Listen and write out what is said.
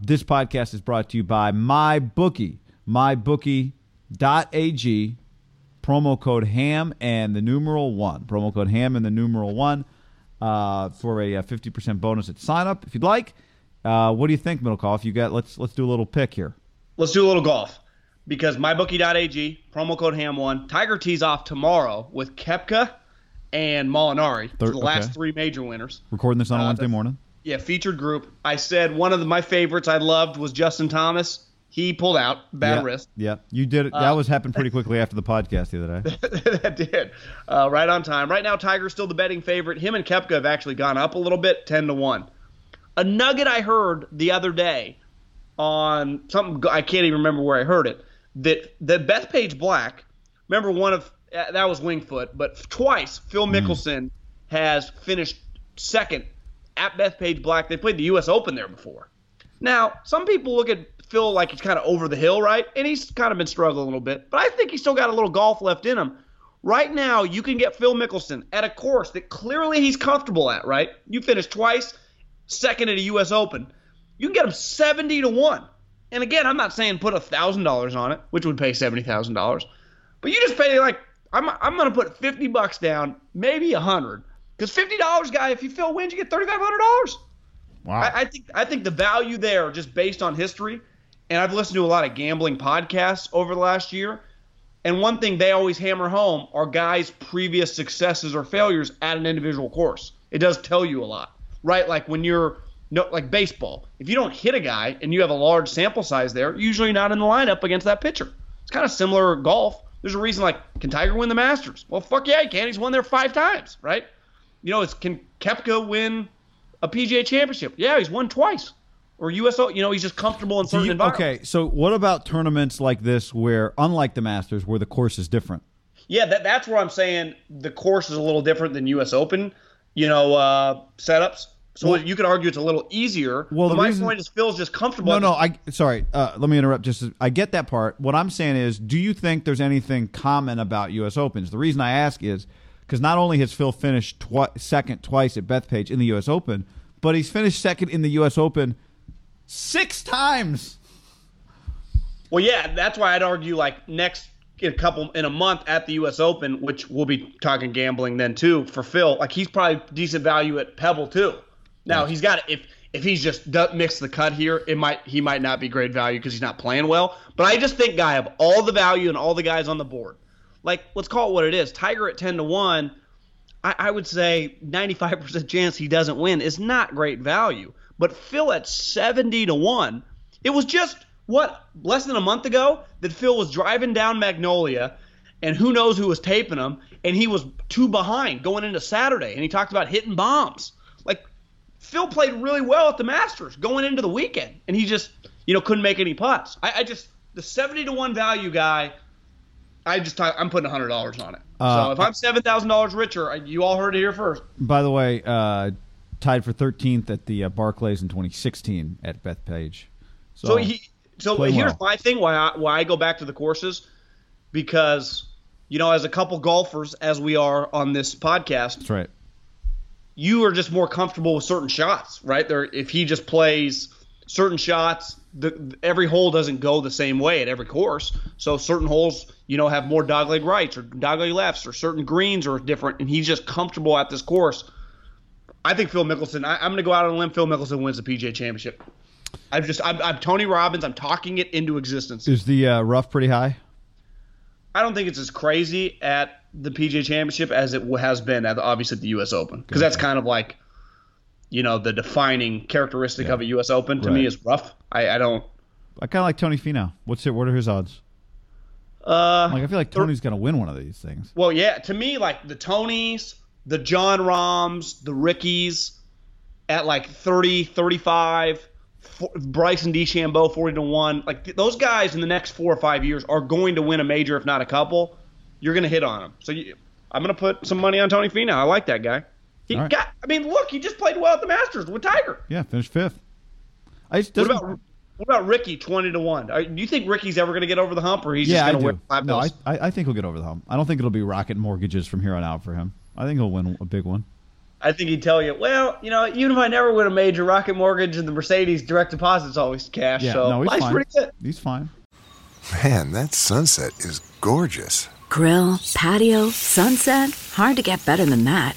This podcast is brought to you by MyBookie, mybookie.ag, promo code HAM and the numeral one. Promo code HAM and the numeral one uh, for a, 50% bonus at sign up if you'd like. Uh, what do you think, Middlecoff? You got let's let's do a little pick here. Let's do a little golf because mybookie.ag promo code ham one Tiger tees off tomorrow with Koepka and Molinari, the last okay. three major winners. Recording this on a Uh, Wednesday morning. Yeah, featured group. I said one of the, my favorites I loved was Justin Thomas. He pulled out, bad yeah, wrist. Yeah, you did it. Uh, that was happened pretty quickly after the podcast the other day. that did. Uh, right on time. Right now, Tiger's still the betting favorite. Him and Koepka have actually gone up a little bit, 10 to 1. A nugget I heard the other day on something, I can't even remember where I heard it, that the Bethpage Black, remember one of, uh, that was Wingfoot, but twice Phil Mickelson has finished second at Bethpage Black. They played the U.S. Open there before. Now, some people look at Phil like he's kind of over the hill, right? And he's kind of been struggling a little bit, but I think he's still got a little golf left in him. Right now, you can get Phil Mickelson at a course that clearly he's comfortable at, right? You finished twice, second at a U.S. Open. You can get him 70 to 1. And again, I'm not saying put $1,000 on it, which would pay $70,000. But you just pay like, I'm, I'm going to put 50 bucks down, maybe 100 Because $50, guy, if you Phil wins, you get $3,500. Wow. I, I think I think the value there, just based on history, and I've listened to a lot of gambling podcasts over the last year, and one thing they always hammer home are guys' previous successes or failures at an individual course. It does tell you a lot, right? Like when you're no, like baseball, if you don't hit a guy and you have a large sample size there, usually you're not in the lineup against that pitcher. It's kind of similar to golf. There's a reason like, can Tiger win the Masters? Well, fuck yeah, he can. He's won there five times, right? You know, it's can Koepka win a PGA championship? Yeah, he's won twice. Or USO, you know, he's just comfortable in certain you- environments. okay, so what about tournaments like this where, unlike the Masters, where the course is different? Yeah, that, that's where I'm saying the course is a little different than U.S. Open, you know, uh, setups. So Well- you could argue it's a little easier. Well, my reason- point is Phil's just comfortable. No, no. I sorry. Uh, let me interrupt. Just I get that part. What I'm saying is, do you think there's anything common about U.S. Opens? The reason I ask is because not only has Phil finished twi- second twice at Bethpage in the U.S. Open, but he's finished second in the U.S. Open six times. Well, yeah, that's why I'd argue like next in a couple in a month at the U.S. Open, which we'll be talking gambling then too for Phil. Like he's probably decent value at Pebble too. Now he's got if if he's just mixed the cut here, it might he might not be great value because he's not playing well. But I just think guy of all the value and all the guys on the board, like let's call it what it is. Tiger at ten to one. I, I would say 95% chance he doesn't win is not great value. But Phil at 70 to 1, it was just, what, less than a month ago that Phil was driving down Magnolia and who knows who was taping him, and he was two behind going into Saturday, and he talked about hitting bombs. Like, Phil played really well at the Masters going into the weekend, and he just, you know, couldn't make any putts. I, I just, the 70 to 1 value guy, I just, I'm putting $100 on it. Uh, so if I'm $7,000 richer, I- you all heard it here first. By the way, uh, tied for 13th at the uh, Barclays in 2016 at Bethpage. So, So he, so here's well. my thing why I, why I go back to the courses because you know as a couple golfers as we are on this podcast, that's right. you are just more comfortable with certain shots, right? There, if he just plays certain shots, the, every hole doesn't go the same way at every course. So certain holes, you know, have more dogleg rights or dogleg lefts, or certain greens are different, and he's just comfortable at this course. I think Phil Mickelson. I, I'm going to go out on a limb. Phil Mickelson wins the PGA Championship. I've just, I'm, I'm Tony Robbins. I'm talking it into existence. Is the uh, rough pretty high? I don't think it's as crazy at the PGA Championship as it has been at obviously at the U.S. Open because that's kind of like, you know, the defining characteristic of a U.S. Open to me is rough. I, I don't. I kind of like Tony Finau. What's it? What are his odds? Uh, Like I feel like Tony's going to win one of these things. well, yeah, to me, like the Tonys, the Jon Rahms, the Rickies, at like 30, 35, for, Bryson DeChambeau 40 to one. Like th- those guys in the next four or five years are going to win a major, if not a couple. You're going to hit on them. So you, I'm going to put some money on Tony Finau. I like that guy. He right. got. I mean, look, he just played well at the Masters with Tiger. Yeah, finished fifth. I just What about what about Rickie twenty to one? Do you think Rickie's ever going to get over the hump, or he's yeah, just I going to win five no, I, bills? I I think he'll get over the hump. I don't think it'll be rocket mortgages from here on out for him. I think he'll win a big one. I think he'd tell you, well, you know, even if I never win a major, Rocket Mortgage and the Mercedes direct deposit's always cash. Yeah, so no, he's life's fine. pretty good. He's fine. Man, that sunset is gorgeous. Grill, patio, sunset. Hard to get better than that.